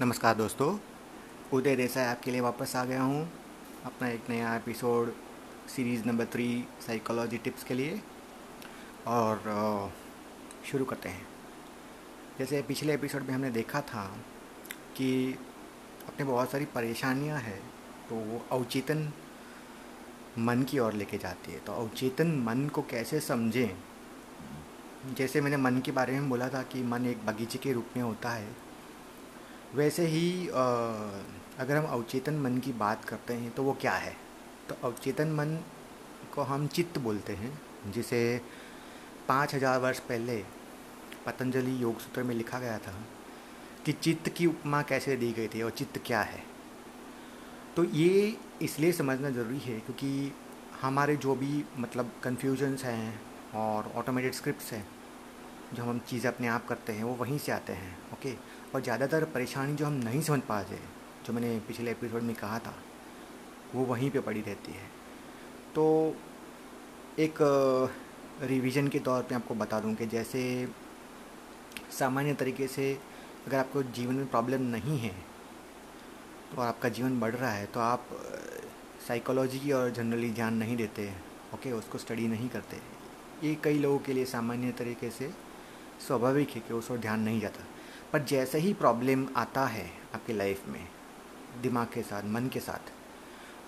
नमस्कार दोस्तों, उदय देसाई आपके लिए वापस आ गया हूँ अपना एक नया episode series number three, psychology tips के लिए। और शुरू करते हैं। जैसे पिछले एपिसोड में हमने देखा था कि अपने बहुत सारी परेशानियाँ हैं तो वो अवचेतन मन की ओर लेके जाती है। तो अवचेतन मन को कैसे समझें? जैसे मैंने मन के बारे में बोला था कि मन एक बगीचे के रूप में होता है वैसे ही अगर हम अवचेतन मन की बात करते हैं तो वो क्या है? तो अवचेतन मन को हम चित्त बोलते हैं, जिसे पाँच हज़ार वर्ष पहले पतंजलि योग सूत्र में लिखा गया था कि चित्त की उपमा कैसे दी गई थी और चित्त क्या है। तो ये इसलिए समझना ज़रूरी है क्योंकि हमारे जो भी मतलब कन्फ्यूजन्स हैं और ऑटोमेटेड स्क्रिप्ट्स हैं जो हम चीज़ें अपने आप करते हैं, वो वहीं से आते हैं ओके और ज़्यादातर परेशानी जो हम नहीं समझ पाते, जो मैंने पिछले एपिसोड में कहा था, वो वहीं पे पड़ी रहती है। तो एक रिवीजन के तौर पे आपको बता दूँ कि जैसे सामान्य तरीके से अगर आपको जीवन में प्रॉब्लम नहीं है तो आपका जीवन बढ़ रहा है तो आप साइकोलॉजी की और जनरली ध्यान नहीं देते ओके उसको स्टडी नहीं करते। ये कई लोगों के लिए सामान्य तरीके से स्वाभाविक है कि उस पर ध्यान नहीं जाता। पर जैसे ही प्रॉब्लम आता है आपकी लाइफ में, दिमाग के साथ, मन के साथ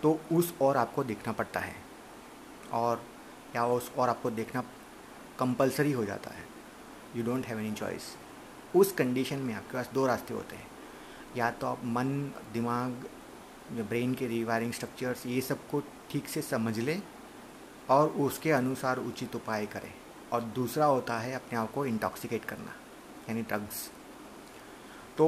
तो उस और आपको देखना पड़ता है। और, या उस और आपको देखना कंपलसरी हो जाता है। You don't have any choice उस कंडीशन में आपके पास दो रास्ते होते हैं। या तो आप मन, दिमाग ब्रेन के रिवायरिंग स्ट्रक्चर्स ये सबको ठीक से समझ लें और उसके अनुसार उचित उपाय करें। और दूसरा होता है अपने आप को इंटॉक्सिकेट करना, यानी ड्रग्स तो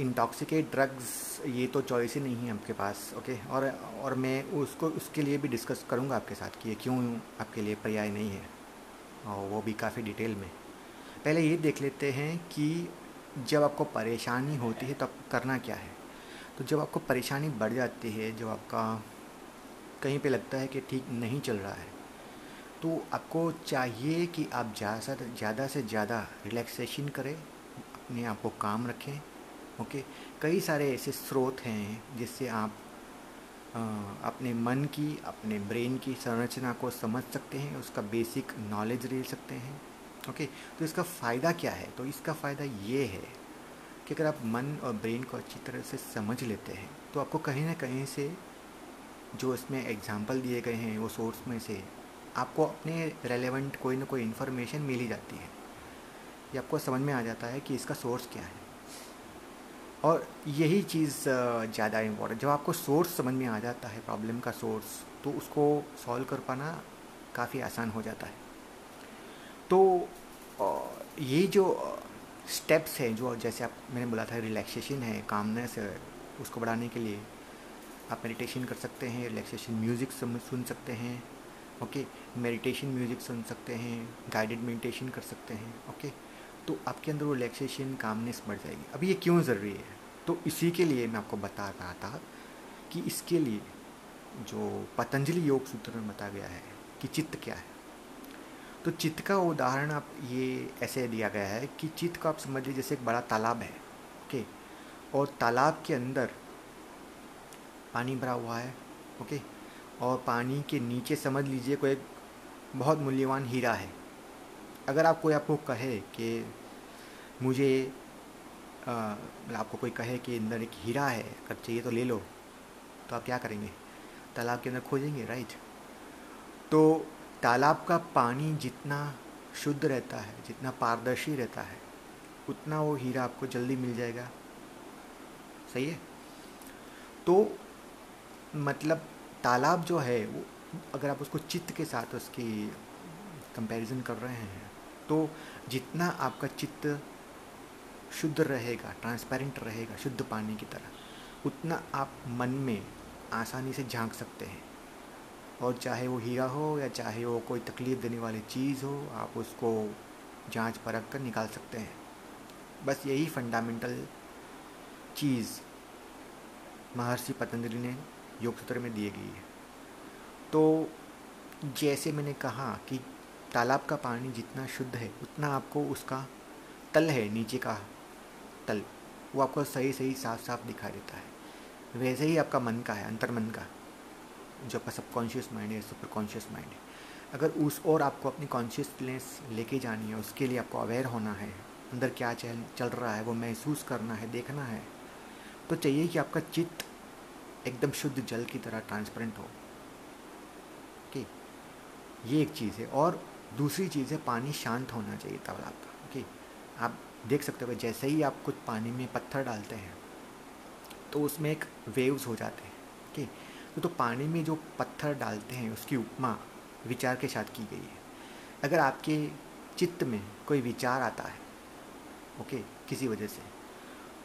इंटॉक्सिकेट ड्रग्स ये तो चॉइस ही नहीं है आपके पास ओके और और मैं उसको, उसके लिए भी डिस्कस करूँगा आपके साथ कि ये क्यों आपके लिए पर्याय नहीं है, और वो भी काफ़ी डिटेल में। पहले ये देख लेते हैं कि जब आपको परेशानी होती है तो तब करना क्या है? तो जब आपको परेशानी बढ़ जाती है, जब आपका कहीं पे लगता है कि ठीक नहीं चल रहा है तो आपको चाहिए कि आप ज़्यादा से, ज़्यादा रिलैक्सेशन करें अपने आप को काम रखें ओके? कई सारे ऐसे स्रोत हैं जिससे आप आ, अपने मन की अपने ब्रेन की संरचना को समझ सकते हैं उसका बेसिक नॉलेज ले सकते हैं ओके? तो इसका फ़ायदा क्या है? तो इसका फ़ायदा ये है कि अगर आप मन और ब्रेन को अच्छी तरह से समझ लेते हैं तो आपको कहीं ना कहीं से जो इसमें एग्ज़ाम्पल दिए गए हैं वो सोर्स में से आपको अपने रेलेवेंट कोई ना कोई इन्फॉर्मेशन मिल ही जाती है। ये आपको समझ में आ जाता है कि इसका सोर्स क्या है। और यही चीज़ ज़्यादा इम्पोर्टेंट जब आपको सोर्स समझ में आ जाता है प्रॉब्लम का सोर्स तो उसको सॉल्व कर पाना काफ़ी आसान हो जाता है। तो ये जो स्टेप्स हैं, जो जैसे आप, मैंने बोला था रिलैक्सेशन है कामनेस है, उसको बढ़ाने के लिए आप मेडिटेशन कर सकते हैं रिलैक्सेशन म्यूज़िक सुन सकते हैं ओके मेडिटेशन म्यूज़िक सुन सकते हैं गाइडेड मेडिटेशन कर सकते हैं ओके तो आपके अंदर वो रिलैक्सेशन कामनेस बढ़ जाएगी। अभी ये क्यों ज़रूरी है? तो इसी के लिए मैं आपको बता रहा था कि इसके लिए जो पतंजलि योग सूत्र में बताया गया है कि चित्त क्या है। तो चित्त का उदाहरण आप ये ऐसे दिया गया है कि चित्त को आप समझ लीजिए, जैसे एक बड़ा तालाब है ओके और तालाब के अंदर पानी भरा हुआ है ओके और पानी के नीचे समझ लीजिए कोई एक बहुत मूल्यवान हीरा है। अगर आप कोई आपको कहे कि मुझे मतलब आपको कोई कहे कि अंदर एक हीरा है, अगर चाहिए तो ले लो। तो आप क्या करेंगे? तालाब के अंदर खोजेंगे राइट तो तालाब का पानी जितना शुद्ध रहता है, जितना पारदर्शी रहता है, उतना वो हीरा आपको जल्दी मिल जाएगा। सही है? तो मतलब तालाब जो है, वो अगर आप उसको चित्त के साथ उसकी कंपैरिजन कर रहे हैं तो जितना आपका चित्त शुद्ध रहेगा ट्रांसपेरेंट रहेगा, शुद्ध पानी की तरह। उतना आप मन में आसानी से झाँक सकते हैं। और चाहे वो हीरा हो या चाहे वो कोई तकलीफ़ देने वाली चीज़ हो, आप उसको जाँच परख कर निकाल सकते हैं। बस यही फंडामेंटल चीज़ महर्षि पतंजलि ने योग सूत्र में दिए गई है। तो जैसे मैंने कहा कि तालाब का पानी जितना शुद्ध है, उतना आपको उसका तल है, नीचे का तल, वो आपको सही सही साफ़ साफ़ दिखाई देता है। वैसे ही आपका मन का है अंतर मन का, जो आपका सबकॉन्शियस माइंड है सुपर कॉन्शियस माइंड है। अगर उस और आपको अपनी कॉन्शियसनेस लेके जानी है, उसके लिए आपको अवेयर होना है, अंदर क्या चल चल रहा है, वो महसूस करना है, देखना है तो चाहिए कि आपका चित्त एकदम शुद्ध जल की तरह ट्रांसपेरेंट हो। ओके? ये एक चीज़ है, और दूसरी चीज़ है, पानी शांत होना चाहिए तालाब का ओके? आप देख सकते हो जैसे ही आप कुछ पानी में पत्थर डालते हैं तो उसमें एक वेव्स हो जाते हैं ओके तो, तो पानी में जो पत्थर डालते हैं उसकी उपमा विचार के साथ की गई है। अगर आपके चित्त में कोई विचार आता है ओके किसी वजह से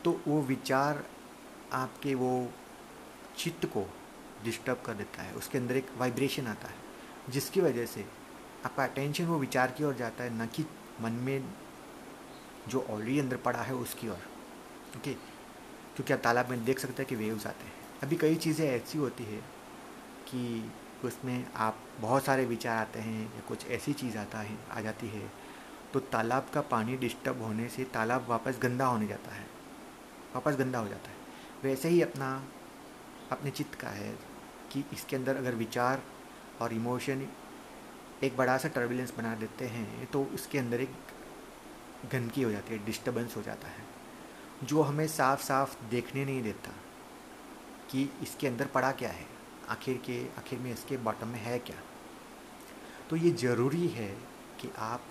तो वो विचार आपके वो चित्त को डिस्टर्ब कर देता है उसके अंदर एक वाइब्रेशन आता है जिसकी वजह से आपका अटेंशन वो विचार की ओर जाता है न कि मन में जो ऑलरेडी अंदर पड़ा है उसकी ओर। ओके क्योंकि आप तालाब में देख सकते हैं कि वेव्स आते हैं। अभी कई चीज़ें ऐसी होती है कि उसमें आप बहुत सारे विचार आते हैं या कुछ ऐसी चीज़ आता है, आ जाती है तो तालाब का पानी डिस्टर्ब होने से तालाब वापस गंदा होने जाता है। वापस गंदा हो जाता है। वैसे ही अपना, अपने चित्त का है कि इसके अंदर अगर विचार और इमोशन एक बड़ा सा टर्बुलेंस बना देते हैं तो इसके अंदर एक गंदगी हो जाती है डिस्टर्बेंस हो जाता है, जो हमें साफ़ साफ़ देखने नहीं देता कि इसके अंदर पड़ा क्या है, आखिर के, आखिर में इसके बॉटम में है क्या। तो ये ज़रूरी है कि आप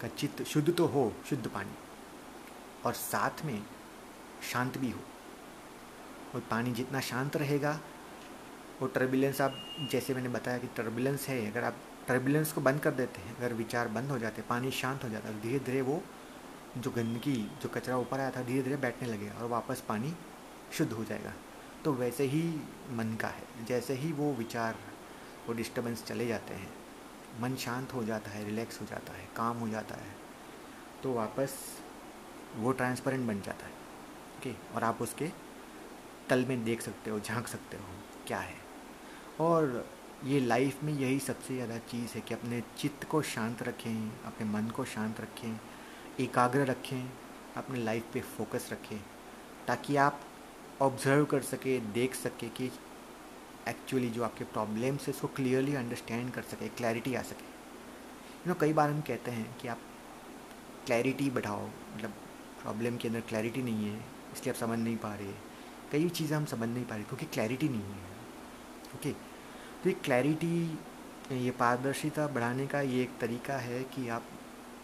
का चित्त शुद्ध तो हो, शुद्ध पानी, और साथ में शांत भी हो, और पानी जितना शांत रहेगा, वो टर्बुलेंस आप, जैसे मैंने बताया कि टर्बुलेंस है, अगर आप टर्बुलेंस को बंद कर देते हैं। अगर विचार बंद हो जाते, पानी शांत हो जाता है धीरे धीरे वो जो गंदगी, जो कचरा ऊपर आया था धीरे धीरे बैठने लगेगा और वापस पानी शुद्ध हो जाएगा। तो वैसे ही मन का है। जैसे ही वो विचार वो डिस्टर्बेंस चले जाते हैं, मन शांत हो जाता है रिलैक्स हो जाता है काम हो जाता है तो वापस वो ट्रांसपेरेंट बन जाता है। ओके? और आप उसके तल में देख सकते हो, झाँक सकते हो, क्या है। और ये लाइफ में यही सबसे ज़्यादा चीज़ है कि अपने चित्त को शांत रखें, अपने मन को शांत रखें, एकाग्र रखें, अपने लाइफ पे फोकस रखें, ताकि आप ऑब्ज़र्व कर सके, देख सके कि एक्चुअली जो आपके प्रॉब्लम्स है उसको क्लियरली अंडरस्टैंड कर सके क्लैरिटी आ सके। यू नो कई बार हम कहते हैं कि आप क्लैरिटी बढ़ाओ मतलब प्रॉब्लम के अंदर क्लैरिटी नहीं है, इसलिए आप समझ नहीं पा रहे। कई चीज़ें हम समझ नहीं पा रहे, क्योंकि क्लैरिटी नहीं है। ओके तो ये क्लैरिटी ये पारदर्शिता बढ़ाने का ये एक तरीका है कि आप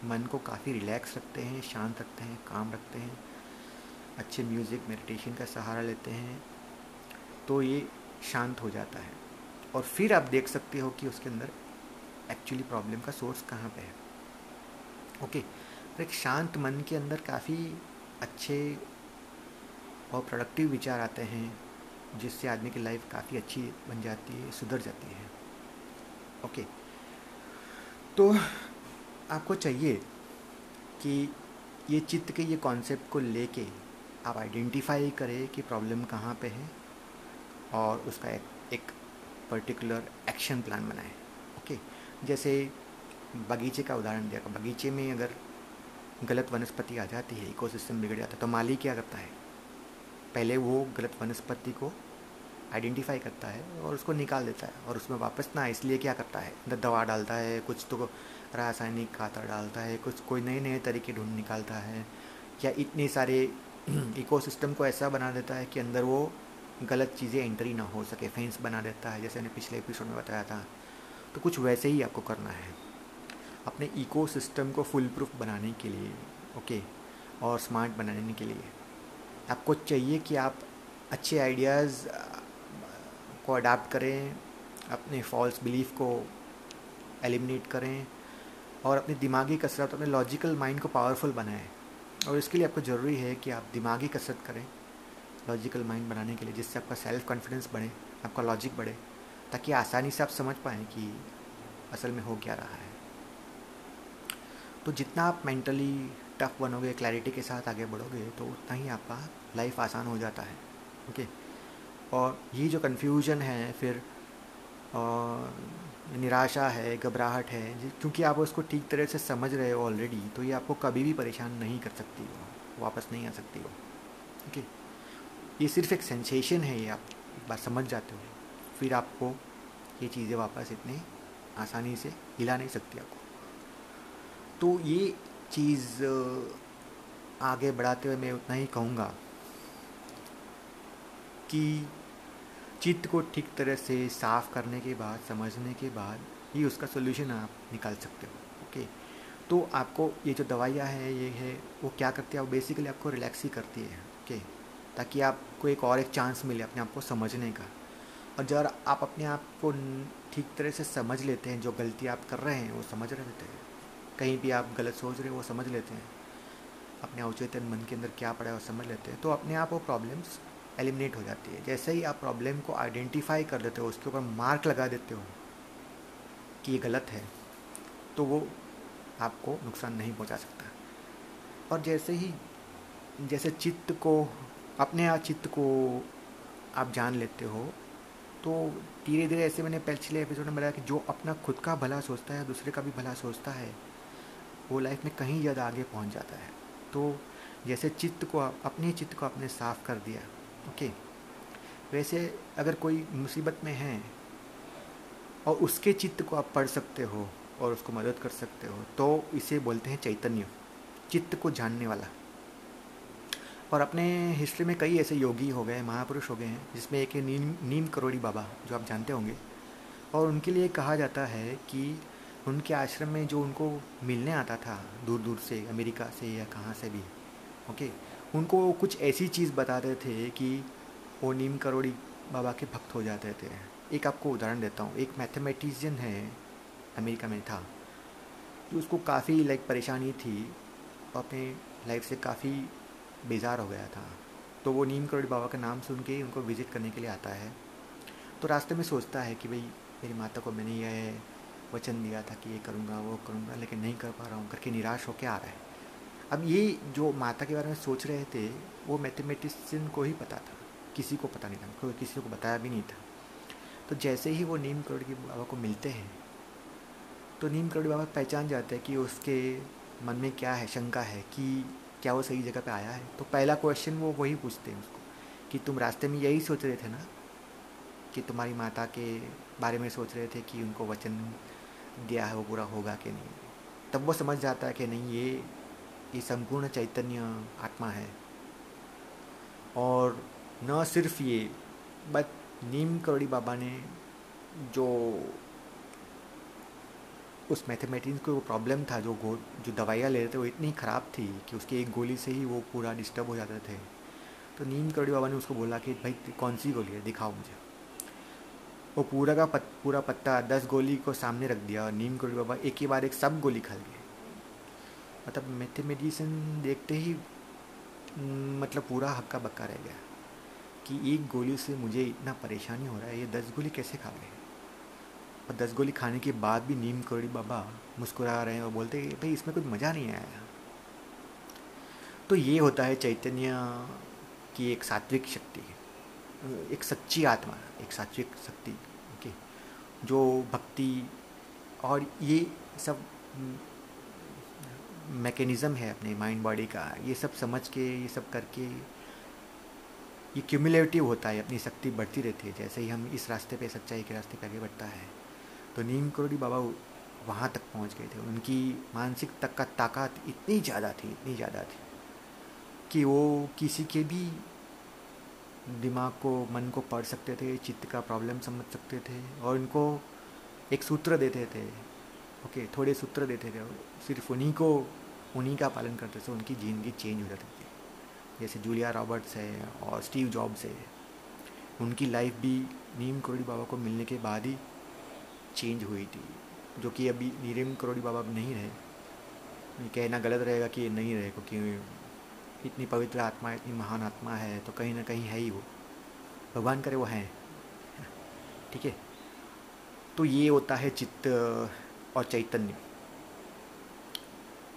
मन को काफ़ी रिलैक्स रखते हैं, शांत रखते हैं काम रखते हैं, अच्छे म्यूज़िक मेडिटेशन का सहारा लेते हैं तो ये शांत हो जाता है। और फिर आप देख सकते हो कि उसके अंदर एक्चुअली प्रॉब्लम का सोर्स कहाँ पे है। ओके तो एक शांत मन के अंदर काफ़ी अच्छे और प्रोडक्टिव विचार आते हैं। जिससे आदमी की लाइफ काफ़ी अच्छी बन जाती है सुधर जाती है। ओके तो आपको चाहिए कि ये चित्त के ये कॉन्सेप्ट को लेके आप आइडेंटिफाई करें कि प्रॉब्लम कहाँ पे है और उसका एक, एक पर्टिकुलर एक्शन प्लान बनाएँ। ओके जैसे बगीचे का उदाहरण दिया बगीचे में अगर गलत वनस्पति आ जाती है इकोसिस्टम बिगड़ जाता है तो माली क्या करता है? पहले वो गलत वनस्पति को आइडेंटिफाई करता है और उसको निकाल देता है और उसमें वापस ना इसलिए क्या करता है? दवा डालता है, कुछ तो रासायनिक खातर डालता है, कुछ कोई नए नए तरीके ढूंढ निकालता है, या इतने सारे इकोसिस्टम को ऐसा बना देता है कि अंदर वो गलत चीज़ें एंट्री ना हो सके फेंस बना देता है, जैसे मैंने पिछले एपिसोड में बताया था। तो कुछ वैसे ही आपको करना है। अपने इकोसिस्टम को फुल प्रूफ बनाने के लिए ओके और स्मार्ट बनाने के लिए। आपको चाहिए कि आप अच्छे आइडियाज़ को अडाप्ट करें, अपने फॉल्स बिलीफ को एलिमिनेट करें और अपनी दिमागी कसरत, अपने लॉजिकल माइंड को पावरफुल बनाएँ। और इसके लिए आपको ज़रूरी है कि आप दिमागी कसरत करें लॉजिकल माइंड बनाने के लिए, जिससे आपका सेल्फ कॉन्फिडेंस बढ़े, आपका लॉजिक बढ़े, ताकि आसानी से आप समझ पाएँ कि असल में हो क्या रहा है। तो जितना आप मेंटली टफ बनोगे क्लैरिटी के साथ आगे बढ़ोगे तो उतना ही आपका लाइफ आसान हो जाता है ओके और ये जो कन्फ्यूज़न है, फिर निराशा है, घबराहट है क्योंकि आप उसको ठीक तरह से समझ रहे हो ऑलरेडी तो ये आपको कभी भी परेशान नहीं कर सकती हो, वापस नहीं आ सकती हो ओके ये सिर्फ़ एक सेंसेशन है, ये आप एक बार समझ जाते हो, फिर आपको ये चीज़ें वापस इतने आसानी से हिला नहीं सकती आपको। तो ये चीज़ आगे बढ़ाते हुए मैं उतना ही कहूँगा कि चित्त को ठीक तरह से साफ़ करने के बाद, समझने के बाद ही उसका सोल्यूशन आप निकाल सकते हो ओके तो आपको ये जो दवाइयाँ हैं, ये है, वो क्या करती है? वो बेसिकली आपको रिलैक्स ही करती है ओके ताकि आपको एक और एक चांस मिले अपने आप को समझने का। और जब आप अपने आप को ठीक तरह से समझ लेते हैं, जो गलती आप कर रहे हैं, वो समझ रहे होते हैं कहीं भी आप गलत सोच रहे हो, वो समझ लेते हैं। अपने अवचेतन मन के अंदर क्या पड़ा है, वो समझ लेते हैं। तो अपने आप वो प्रॉब्लम्स एलिमिनेट हो जाती है। जैसे ही आप प्रॉब्लम को आइडेंटिफाई कर देते हो, उसके ऊपर मार्क लगा देते हो कि ये गलत है तो वो आपको नुकसान नहीं पहुँचा सकता। और जैसे ही, जैसे चित्त को, अपने आप चित्त को आप जान लेते हो तो धीरे धीरे ऐसे मैंने पिछले एपिसोड में बताया कि जो अपना खुद का भला सोचता है, दूसरे का भी भला सोचता है वो लाइफ में कहीं ज़्यादा आगे पहुँच जाता है। तो जैसे चित्त को अपने चित्त को आपने साफ़ कर दिया ओके वैसे अगर कोई मुसीबत में है और उसके चित्त को आप पढ़ सकते हो और उसको मदद कर सकते हो तो इसे बोलते हैं चैतन्य, चित्त को जानने वाला। और अपने हिस्ट्री में कई ऐसे योगी हो गए, महापुरुष हो गए हैं, जिसमें एक नीम नीम करोड़ी बाबा, जो आप जानते होंगे। और उनके लिए कहा जाता है कि उनके आश्रम में जो उनको मिलने आता था दूर दूर से, अमेरिका से या कहाँ से भी, ओके? उनको कुछ ऐसी चीज़ बताते थे कि वो नीम करोड़ी बाबा के भक्त हो जाते थे। एक आपको उदाहरण देता हूँ। एक मैथमेटिशियन है, अमेरिका में था। जो उसको काफ़ी लाइक परेशानी थी। और अपने लाइफ से काफ़ी बेजार हो गया था। तो वो नीम करोड़ी बाबा का नाम सुन के उनको विज़िट करने के लिए आता है। तो रास्ते में सोचता है कि भाई, मेरी माता को मैंने यह वचन दिया था कि ये करूँगा, वो करूँगा, लेकिन नहीं कर पा रहा हूँ, करके निराश होकर आ रहा है। अब ये जो माता के बारे में सोच रहे थे, वो मैथमेटिशियन को ही पता था, किसी को पता नहीं था, कोई किसी को बताया भी नहीं था। तो जैसे ही वो नीम करोड़ बाबा को मिलते हैं तो नीम करोड़ बाबा पहचान जाते हैं कि उसके मन में क्या है, शंका है कि क्या वो सही जगह पे आया है। तो पहला क्वेश्चन वो वही पूछते हैं उसको, कि तुम रास्ते में यही सोच रहे थे ना? कि तुम्हारी माता के बारे में सोच रहे थे कि उनको वचन दिया है वो पूरा होगा कि नहीं? तब वो समझ जाता है कि नहीं, ये ये संपूर्ण चैतन्य आत्मा है। और न सिर्फ़ ये बट नीम करोड़ी बाबा ने जो उस मैथमेटिक्स को प्रॉब्लम था, जो गो, जो दवाइयाँ ले रहे थे, वो इतनी ख़राब थी कि उसकी एक गोली से ही वो पूरा डिस्टर्ब हो जाते थे। तो नीम करोड़ी बाबा ने उसको बोला कि, भाई कौन सी गोली है? दिखाओ मुझे। वो पूरा का पत, पूरा पत्ता दस गोली को सामने रख दिया और नीम करोड़ी बाबा एक ही बार एक सब गोली खा लिए। मतलब मैथमेटिशियन देखते ही मतलब पूरा हक्का बक्का रह गया कि एक गोली से मुझे इतना परेशानी हो रहा है ये दस गोली कैसे खा गए और दस गोली खाने के बाद भी नीम करोड़ी बाबा मुस्कुरा रहे हैं और बोलते हैं भाई इसमें कुछ मज़ा नहीं आया। तो ये होता है चैतन्य की एक सात्विक शक्ति एक सच्ची आत्मा एक सात्विक शक्ति। जो भक्ति और ये सब मैकेनिज़्म है अपने माइंड बॉडी का। ये सब समझ के, ये सब करके, ये क्यूमुलेटिव होता है, अपनी शक्ति बढ़ती रहती है। जैसे ही हम इस रास्ते पे सच्चाई के रास्ते पे आगे बढ़ता है तो नीम करोड़ी बाबा वहाँ तक पहुँच गए थे। उनकी मानसिक तक का ताकत इतनी ज़्यादा थी, इतनी ज़्यादा थी कि वो किसी के भी दिमाग को, मन को पढ़ सकते थे, चित्त का प्रॉब्लम समझ सकते थे और उनको एक सूत्र देते थे। ओके थोड़े सूत्र देते थे। सिर्फ़ उन्हीं को, उन्हीं का पालन करते थे। उनकी ज़िंदगी चेंज हो जाती थी। जैसे जूलिया रॉबर्ट्स है और स्टीव जॉब्स है। उनकी लाइफ भी नीम करोड़ी बाबा को मिलने के बाद ही चेंज हुई थी। जो कि अभी नीम करोड़ी बाबा नहीं रहे। कहना गलत रहेगा कि नहीं रहे, क्योंकि इतनी पवित्र आत्मा, इतनी महान आत्मा है तो कहीं ना कहीं है ही वो। भगवान करे वो हैं। ठीक है? तो ये होता है चित्त और चैतन्य।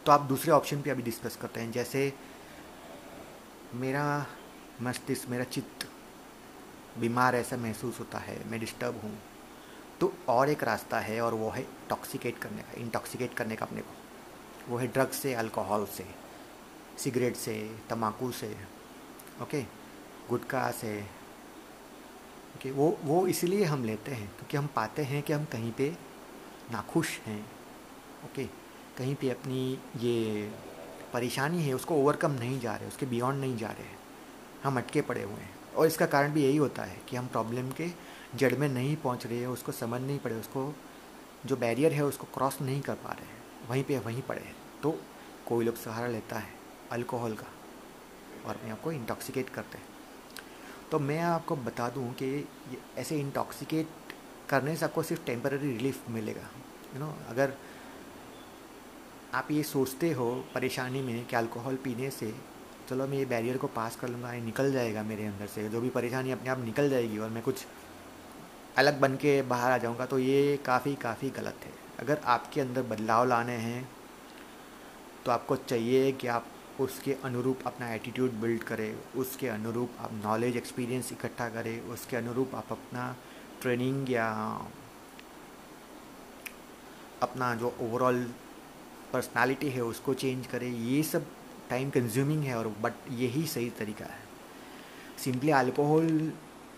तो आप दूसरे ऑप्शन पे अभी डिस्कस करते हैं। जैसे मेरा मस्तिष्क, मेरा चित्त बीमार ऐसा महसूस होता है, मैं डिस्टर्ब हूँ तो और एक रास्ता है और वो है टॉक्सिकेट करने का इंटॉक्सिकेट करने का अपने को। वो है ड्रग्स से अल्कोहल से। सिगरेट से तम्बाकू से, ओके गुटखा से, ओके, वो वो इसलिए हम लेते हैं क्योंकि हम पाते हैं कि हम कहीं पे नाखुश हैं, ओके, कहीं पे अपनी ये परेशानी है उसको ओवरकम नहीं जा रहे, उसके बियॉन्ड नहीं जा रहे, हम अटके पड़े हुए हैं। और इसका कारण भी यही होता है कि हम प्रॉब्लम के जड़ में नहीं पहुँच रहे हैं उसको समझ नहीं पड़े, उसको, जो बैरियर है उसको क्रॉस नहीं कर पा रहे हैं, वहीं पे, वहीं पड़े हैं। तो कोई लोग सहारा लेता है। अल्कोहल का और अपने आप को इंटॉक्सिकेट करते हैं। तो मैं आपको बता दूँ कि ऐसे इंटॉक्सिकेट करने से आपको सिर्फ़ टेम्पररी रिलीफ मिलेगा यू you नो know, अगर आप ये सोचते हो परेशानी में कि अल्कोहल पीने से चलो मैं ये बैरियर को पास कर लूँगा ये निकल जाएगा मेरे अंदर से जो भी परेशानी अपने आप निकल जाएगी और मैं कुछ अलग बन के बाहर आ जाऊँगा तो ये काफ़ी काफ़ी गलत है। अगर आपके अंदर बदलाव लाने हैं तो आपको चाहिए कि आप उसके अनुरूप अपना एटीट्यूड बिल्ड करें, उसके अनुरूप आप नॉलेज एक्सपीरियंस इकट्ठा करें, उसके अनुरूप आप अपना ट्रेनिंग या अपना जो ओवरऑल पर्सनालिटी है उसको चेंज करें। ये सब टाइम कंज्यूमिंग है और बट यही सही तरीका है। सिंपली अल्कोहल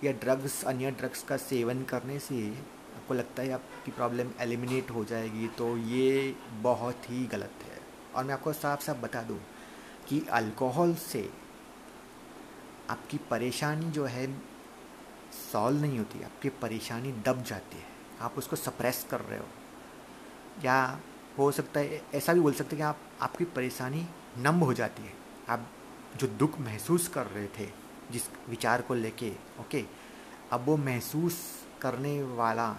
या ड्रग्स अन्य ड्रग्स का सेवन करने से आपको लगता है आपकी प्रॉब्लम एलिमिनेट हो जाएगी तो ये बहुत ही गलत है। और मैं आपको साफ़ साफ़ बता दूँ कि अल्कोहल से आपकी परेशानी जो है सॉल्व नहीं होती, आपकी परेशानी दब जाती है। आप उसको सप्रेस कर रहे हो। या हो सकता है, ऐसा भी बोल सकते हैं कि आप, आपकी परेशानी नम हो जाती है। आप जो दुख महसूस कर रहे थे, जिस विचार को लेके ओके अब वो महसूस करने वाला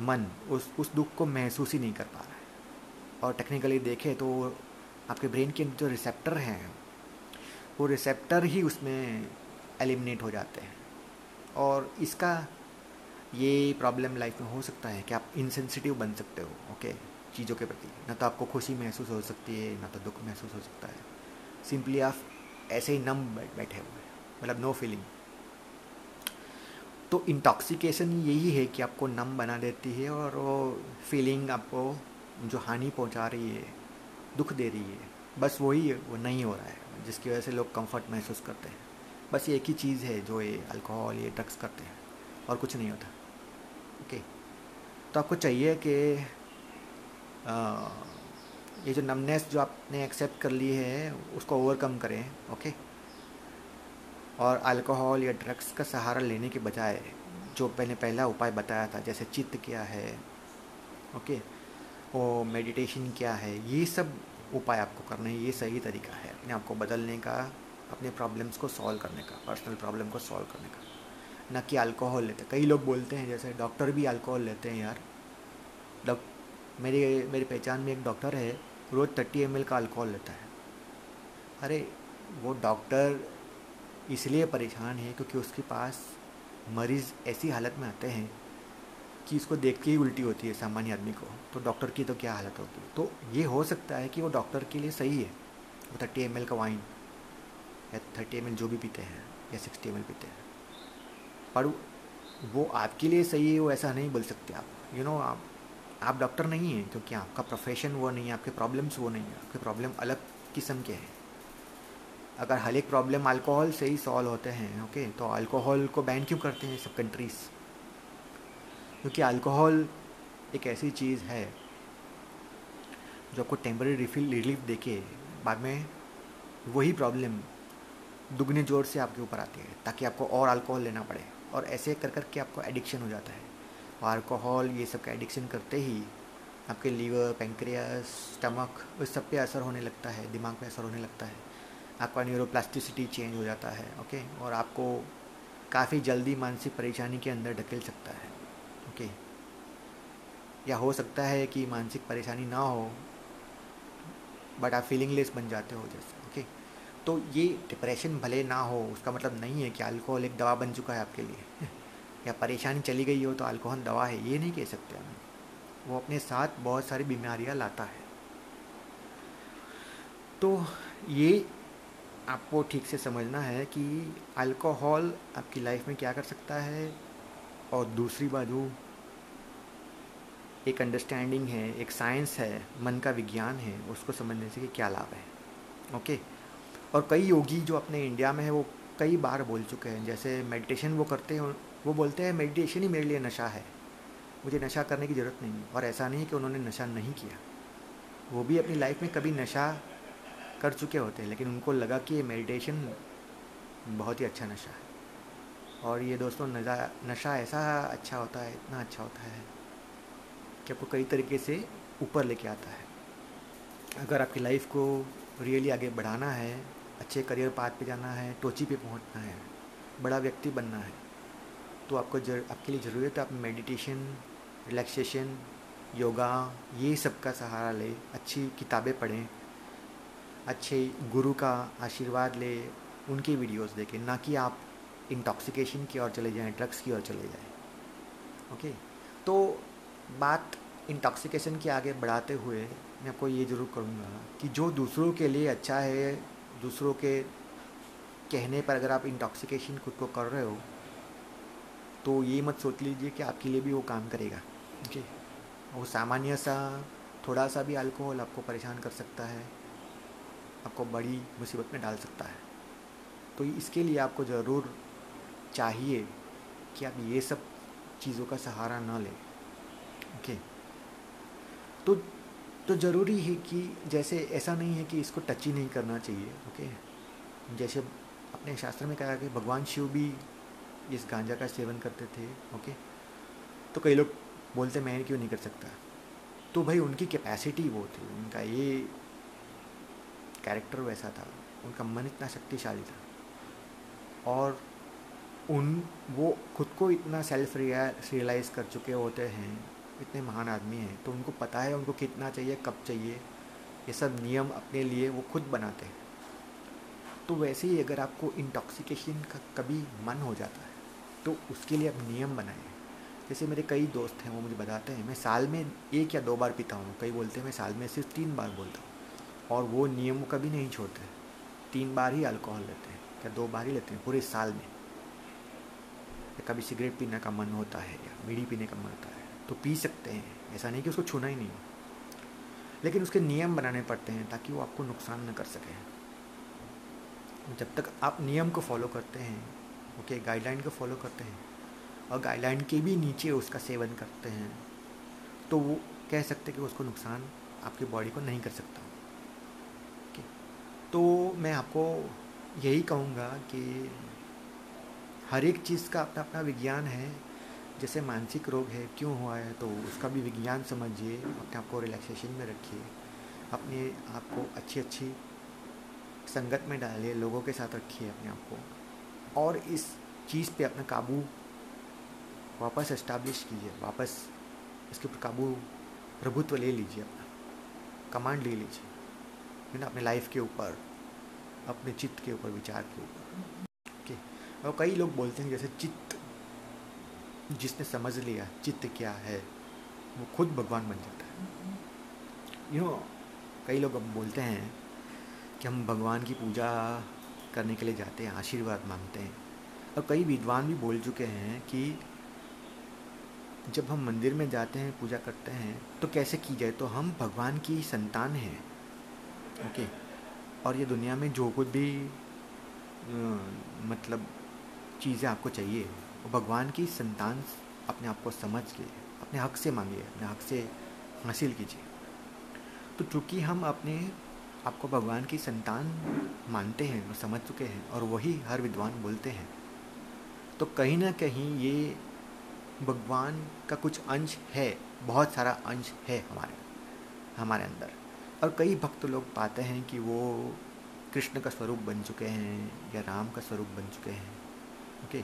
मन उस उस दुख को महसूस ही नहीं कर पा रहा है। और टेक्निकली देखें तो आपके ब्रेन के जो रिसेप्टर हैं, वो रिसेप्टर ही उसमें एलिमिनेट हो जाते हैं। और इसका ये प्रॉब्लम लाइफ में हो सकता है कि आप इनसेंसिटिव बन सकते हो ओके चीज़ों के प्रति। ना तो आपको खुशी महसूस हो सकती है, ना तो दुख महसूस हो सकता है। सिंपली आप ऐसे ही नम बैठे हुए मतलब नो फीलिंग तो इंटॉक्सिकेशन यही है कि आपको नम बना देती है और वो फीलिंग आपको जो हानि पहुँचा रही है दुख दे रही है। बस वही वो नहीं हो रहा है, जिसकी वजह से लोग कंफर्ट महसूस करते हैं। बस ये एक ही चीज़ है जो ये अल्कोहल ये ड्रग्स करते हैं, और कुछ नहीं होता। ओके तो आपको चाहिए कि ये जो नमनेस जो आपने एक्सेप्ट कर ली है, उसको ओवरकम करें ओके और अल्कोहल या ड्रग्स का सहारा लेने के बजाय, जो मैंने पहला उपाय बताया था, जैसे चित्त क्या है ओके वो मेडिटेशन क्या है, ये सब उपाय आपको करने हैं, ये सही तरीका है अपने आप को बदलने का, अपने प्रॉब्लम्स को सॉल्व करने का पर्सनल प्रॉब्लम को सॉल्व करने का। न कि अल्कोहल लेते, कई लोग बोलते हैं, जैसे डॉक्टर भी अल्कोहल लेते हैं यार। डॉक्टर मेरी मेरी पहचान में एक डॉक्टर है, रोज़ थर्टी एम का अल्कोहल लेता है। अरे, वो डॉक्टर इसलिए परेशान है क्योंकि उसके पास मरीज़ ऐसी हालत में आते हैं कि इसको देख के ही उल्टी होती है सामान्य आदमी को। तो डॉक्टर की तो क्या हालत होती है? तो ये हो सकता है कि वो डॉक्टर के लिए सही है। वो थर्टी एम का वाइन या थर्टी एम जो भी पीते हैं या सिक्सटी एम पीते हैं। पर वो आपके लिए सही है वो ऐसा नहीं बोल सकते आप। यू you नो know, आप आप डॉक्टर नहीं हैं क्योंकि आपका प्रोफेशन वो नहीं है आपके प्रॉब्लम्स वो नहीं है। आपके प्रॉब्लम अलग किस्म के हैं। अगर हर एक प्रॉब्लम अल्कोहल से ही सॉल्व होते हैं ओके तो अल्कोहल को बैन क्यों करते हैं सब कंट्रीज़ क्योंकि अल्कोहल एक ऐसी चीज़ है जो आपको टेम्पररी रिफिल रिलीफ देके बाद में वही प्रॉब्लम दुगने ज़ोर से आपके ऊपर आती है, ताकि आपको और अल्कोहल लेना पड़े। और ऐसे कर कर के आपको एडिक्शन हो जाता है। और अल्कोहल ये सब का एडिक्शन करते ही आपके लीवर पेंक्रियास स्टमक उस सब पे असर होने लगता है, दिमाग पे असर होने लगता है। आपका न्यूरोप्लास्टिसिटी चेंज हो जाता है ओके और आपको काफ़ी जल्दी मानसिक परेशानी के अंदर ढकेल सकता है। ओके या हो सकता है कि मानसिक परेशानी ना हो बट आप फीलिंगलेस बन जाते हो जैसे ओके तो ये डिप्रेशन भले ना हो, उसका मतलब नहीं है कि अल्कोहल एक दवा बन चुका है आपके लिए। या परेशानी चली गई हो तो अल्कोहल दवा है, ये नहीं कह सकते हम। वो अपने साथ बहुत सारी बीमारियाँ लाता है। तो ये आपको ठीक से समझना है कि अल्कोहल आपकी लाइफ में क्या कर सकता है, और दूसरी बाजू एक अंडरस्टैंडिंग है, एक साइंस है, मन का विज्ञान है, उसको समझने से कि क्या लाभ है ओके और कई योगी जो अपने इंडिया में है, वो कई बार बोल चुके हैं, जैसे मेडिटेशन वो करते हैं, वो बोलते हैं मेडिटेशन ही मेरे लिए नशा है, मुझे नशा करने की ज़रूरत नहीं और ऐसा नहीं कि उन्होंने नशा नहीं किया। वो भी अपनी लाइफ में कभी नशा कर चुके होते हैं, लेकिन उनको लगा कि ये मेडिटेशन बहुत ही अच्छा नशा है। और ये दोस्तों नशा नशा ऐसा अच्छा होता है, इतना अच्छा होता है। कि आपको कई तरीके से ऊपर लेके आता है। अगर आपकी लाइफ को रियली आगे बढ़ाना है अच्छे करियर पाथ पे जाना है टोची पे पहुँचना है बड़ा व्यक्ति बनना है तो आपको जर, आपके लिए ज़रूरत है आप मेडिटेशन रिलैक्सेशन योगा ये सब का सहारा ले अच्छी किताबें पढ़ें अच्छे गुरु का आशीर्वाद ले उनकी वीडियोस देखें ना कि आप इंटॉक्सिकेशन की ओर चले जाएँ ड्रग्स की ओर चले जाएँ। ओके तो बात इंटॉक्सिकेशन के आगे बढ़ाते हुए मैं आपको ये ज़रूर करूँगा कि जो दूसरों के लिए अच्छा है दूसरों के कहने पर अगर आप इंटॉक्सिकेशन खुद को कर रहे हो तो ये मत सोच लीजिए कि आपके लिए भी वो काम करेगा। जी। वो सामान्य सा थोड़ा सा भी अल्कोहल आपको परेशान कर सकता है आपको बड़ी मुसीबत में डाल सकता है। तो इसके लिए आपको ज़रूर चाहिए कि आप ये सब चीज़ों का सहारा ना लें। ओके तो तो ज़रूरी है कि जैसे ऐसा नहीं है कि इसको टच ही नहीं करना चाहिए ओके जैसे अपने शास्त्र में कहा कि भगवान शिव भी इस गांजा का सेवन करते थे ओके तो कई लोग बोलते मैं क्यों नहीं कर सकता? तो भाई उनकी कैपेसिटी वो थी, उनका ये कैरेक्टर वैसा था, उनका मन इतना शक्तिशाली था। और उन, वो खुद को इतना सेल्फ रियलाइज़ कर चुके होते हैं इतने महान आदमी हैं तो उनको पता है उनको कितना चाहिए, कब चाहिए। ये सब नियम अपने लिए वो खुद बनाते हैं। तो वैसे ही अगर आपको इंटॉक्सिकेशन का कभी मन हो जाता है तो उसके लिए आप नियम बनाएँ। जैसे मेरे कई दोस्त हैं, वो मुझे बताते हैं, मैं साल में एक या दो बार पीता हूँ। कई बोलते हैं, मैं साल में सिर्फ़ तीन बार बोलता हूँ। और वो नियम कभी नहीं छोड़ते। तीन बार ही अल्कोहल लेते हैं या दो बार ही लेते हैं, पूरे साल में। या कभी सिगरेट पीने का मन होता है या बीड़ी पीने का मन होता है। तो पी सकते हैं। ऐसा नहीं कि उसको छूना ही नहीं। लेकिन उसके नियम बनाने पड़ते हैं ताकि वो आपको नुकसान न कर सके। जब तक आप नियम को फॉलो करते हैं, ओके, गाइडलाइन को फॉलो करते हैं, और गाइडलाइन के भी नीचे उसका सेवन करते हैं तो वो कह सकते हैं कि उसको नुकसान आपकी बॉडी को नहीं कर सकता। ओके तो मैं आपको यही कहूँगा कि हर एक चीज़ का अपना अपना विज्ञान है जैसे मानसिक रोग है, क्यों हुआ है तो उसका भी विज्ञान समझिए, अपने आप को रिलैक्सेशन में रखिए। अपने आप को अच्छी अच्छी संगत में डालिए, लोगों के साथ रखिए अपने आप को। और इस चीज़ पे अपना काबू वापस इस्टाब्लिश कीजिए, वापस इसके ऊपर काबू, प्रभुत्व ले लीजिए अपना। कमांड ले लीजिए, है ना, अपने लाइफ के ऊपर, अपने चित्त के ऊपर, विचार के ऊपर। ओके और कई लोग बोलते हैं, जैसे चित्त जिसने समझ लिया चित्त क्या है, वो खुद भगवान बन जाता है। यू नो कई लोग अब बोलते हैं कि हम भगवान की पूजा करने के लिए जाते हैं, आशीर्वाद मांगते हैं। और कई विद्वान भी बोल चुके हैं कि जब हम मंदिर में जाते हैं, पूजा करते हैं तो कैसे की जाए? तो हम भगवान की संतान हैं। ओके और ये दुनिया में जो कुछ भी मतलब चीज़ें आपको चाहिए वो भगवान की संतान अपने आप को समझ के, अपने हक से मांगिए, अपने हक से हासिल कीजिए। तो चूँकि हम अपने आपको भगवान की संतान मानते हैं और समझ चुके हैं और वही हर विद्वान बोलते हैं तो कहीं ना कहीं ये भगवान का कुछ अंश है, बहुत सारा अंश है हमारे हमारे अंदर। और कई भक्त लोग पाते हैं कि वो कृष्ण का स्वरूप बन चुके हैं या राम का स्वरूप बन चुके हैं, ओके?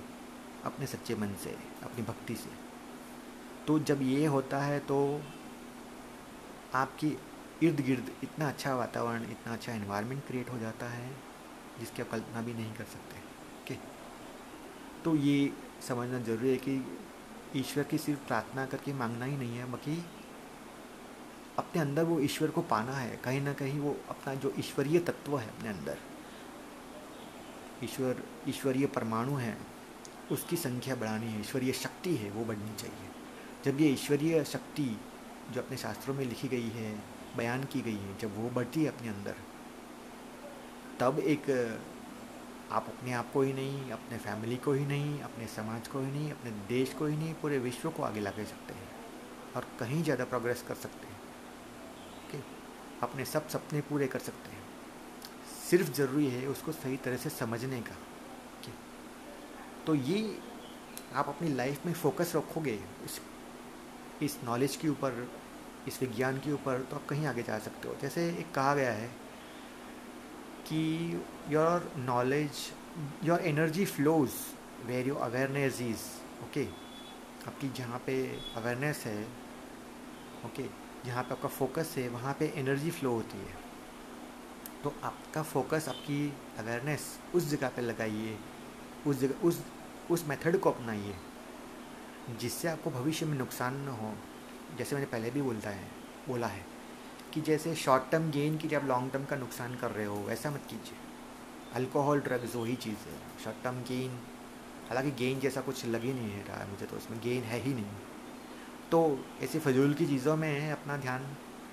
अपने सच्चे मन से, अपनी भक्ति से। तो जब ये होता है तो आपकी इर्द गिर्द इतना अच्छा वातावरण, इतना अच्छा इन्वायरमेंट क्रिएट हो जाता है, जिसकी आप कल्पना भी नहीं कर सकते। ओके तो ये समझना ज़रूरी है कि ईश्वर की सिर्फ़ प्रार्थना करके मांगना ही नहीं है बल्कि अपने अंदर वो ईश्वर को पाना है। कहीं ना कहीं वो अपना जो ईश्वरीय तत्व है अपने अंदर, ईश्वर, ईश्वरीय परमाणु है उसकी संख्या बढ़ानी है, ईश्वरीय शक्ति है, वो बढ़नी चाहिए। जब ये ईश्वरीय शक्ति जो अपने शास्त्रों में लिखी गई है, बयान की गई है, जब वो बढ़ती है अपने अंदर, तब एक, आप अपने आप को ही नहीं, अपने फैमिली को ही नहीं, अपने समाज को ही नहीं, अपने देश को ही नहीं, पूरे विश्व को आगे ला सकते हैं और कहीं ज़्यादा प्रोग्रेस कर सकते हैं। ओके अपने सब सपने पूरे कर सकते हैं। सिर्फ़ ज़रूरी है उसको सही तरह से समझने का। तो ये आप अपनी लाइफ में फोकस रखोगे इस इस नॉलेज के ऊपर इस विज्ञान के ऊपर तो आप कहीं आगे जा सकते हो। जैसे एक कहा गया है कि your knowledge your energy flows where your awareness is okay आपकी जहाँ पे अवेयरनेस है ओके okay, जहाँ पे आपका फोकस है वहाँ पे एनर्जी फ्लो होती है। तो आपका फोकस आपकी अवेयरनेस उस जगह पे लगाइए उस जगह उस उस मेथड को अपनाइए, जिससे आपको भविष्य में नुकसान न हो। जैसे मैंने पहले भी बोलता है, बोला है कि जैसे शॉर्ट टर्म गेन की जब लॉन्ग टर्म का नुकसान कर रहे हो वैसा मत कीजिए। अल्कोहल ड्रग्स वही चीज़ है। शॉर्ट टर्म गेन हालाँकि गेन जैसा कुछ लग ही नहीं रहा मुझे तो उसमें गेन है ही नहीं। तो ऐसी फजूल की चीज़ों में अपना ध्यान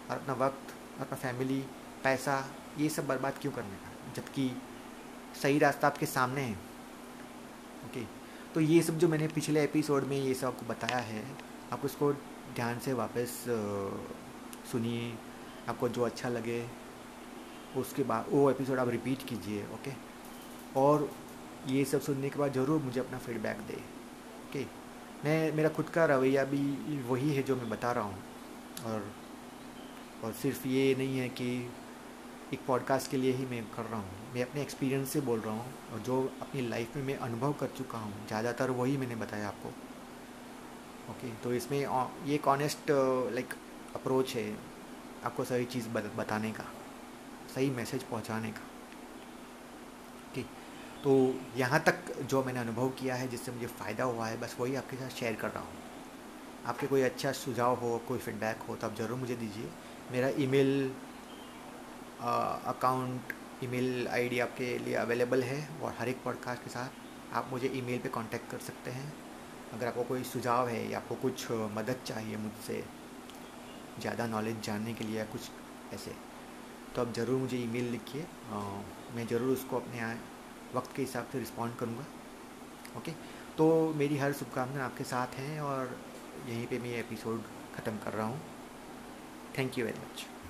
और अपना वक्त और अपना फैमिली पैसा, ये सब बर्बाद क्यों करने का? जबकि सही रास्ता आपके सामने है। ओके तो ये सब जो मैंने पिछले एपिसोड में ये सब आपको बताया है, आप उसको ध्यान से वापस सुनिए। आपको जो अच्छा लगे, उसके बाद, वो एपिसोड आप रिपीट कीजिए ओके और ये सब सुनने के बाद ज़रूर मुझे अपना फीडबैक दे ओके मैं, मेरा खुद का रवैया भी वही है जो मैं बता रहा हूँ। और और सिर्फ़ ये नहीं है कि एक पॉडकास्ट के लिए ही मैं कर रहा हूँ। मैं अपने एक्सपीरियंस से बोल रहा हूँ और जो अपनी लाइफ में मैं अनुभव कर चुका हूँ, ज़्यादातर वही मैंने बताया आपको। ओके तो इसमें ये एक ऑनेस्ट लाइक अप्रोच है आपको सही चीज़ बताने का, सही मैसेज पहुँचाने का। ओके तो यहाँ तक जो मैंने अनुभव किया है, जिससे मुझे फ़ायदा हुआ है, बस वही आपके साथ शेयर कर रहा हूँ। आपके कोई अच्छा सुझाव हो, कोई फीडबैक हो तो आप ज़रूर मुझे दीजिए। मेरा ईमेल अकाउंट ईमेल आईडी आपके लिए अवेलेबल है और हर एक पॉडकास्ट के साथ आप मुझे ईमेल पे कांटेक्ट कर सकते हैं। अगर आपको कोई सुझाव है या आपको कुछ मदद चाहिए मुझसे ज़्यादा नॉलेज जानने के लिए या कुछ ऐसे तो आप ज़रूर मुझे ईमेल लिखिए। मैं ज़रूर उसको अपने वक्त के हिसाब से रिस्पॉन्ड करूँगा। ओके? तो मेरी हर शुभकामनाएँ आपके साथ हैं और यहीं पे मैं एपिसोड ख़त्म कर रहा हूँ। Thank you very much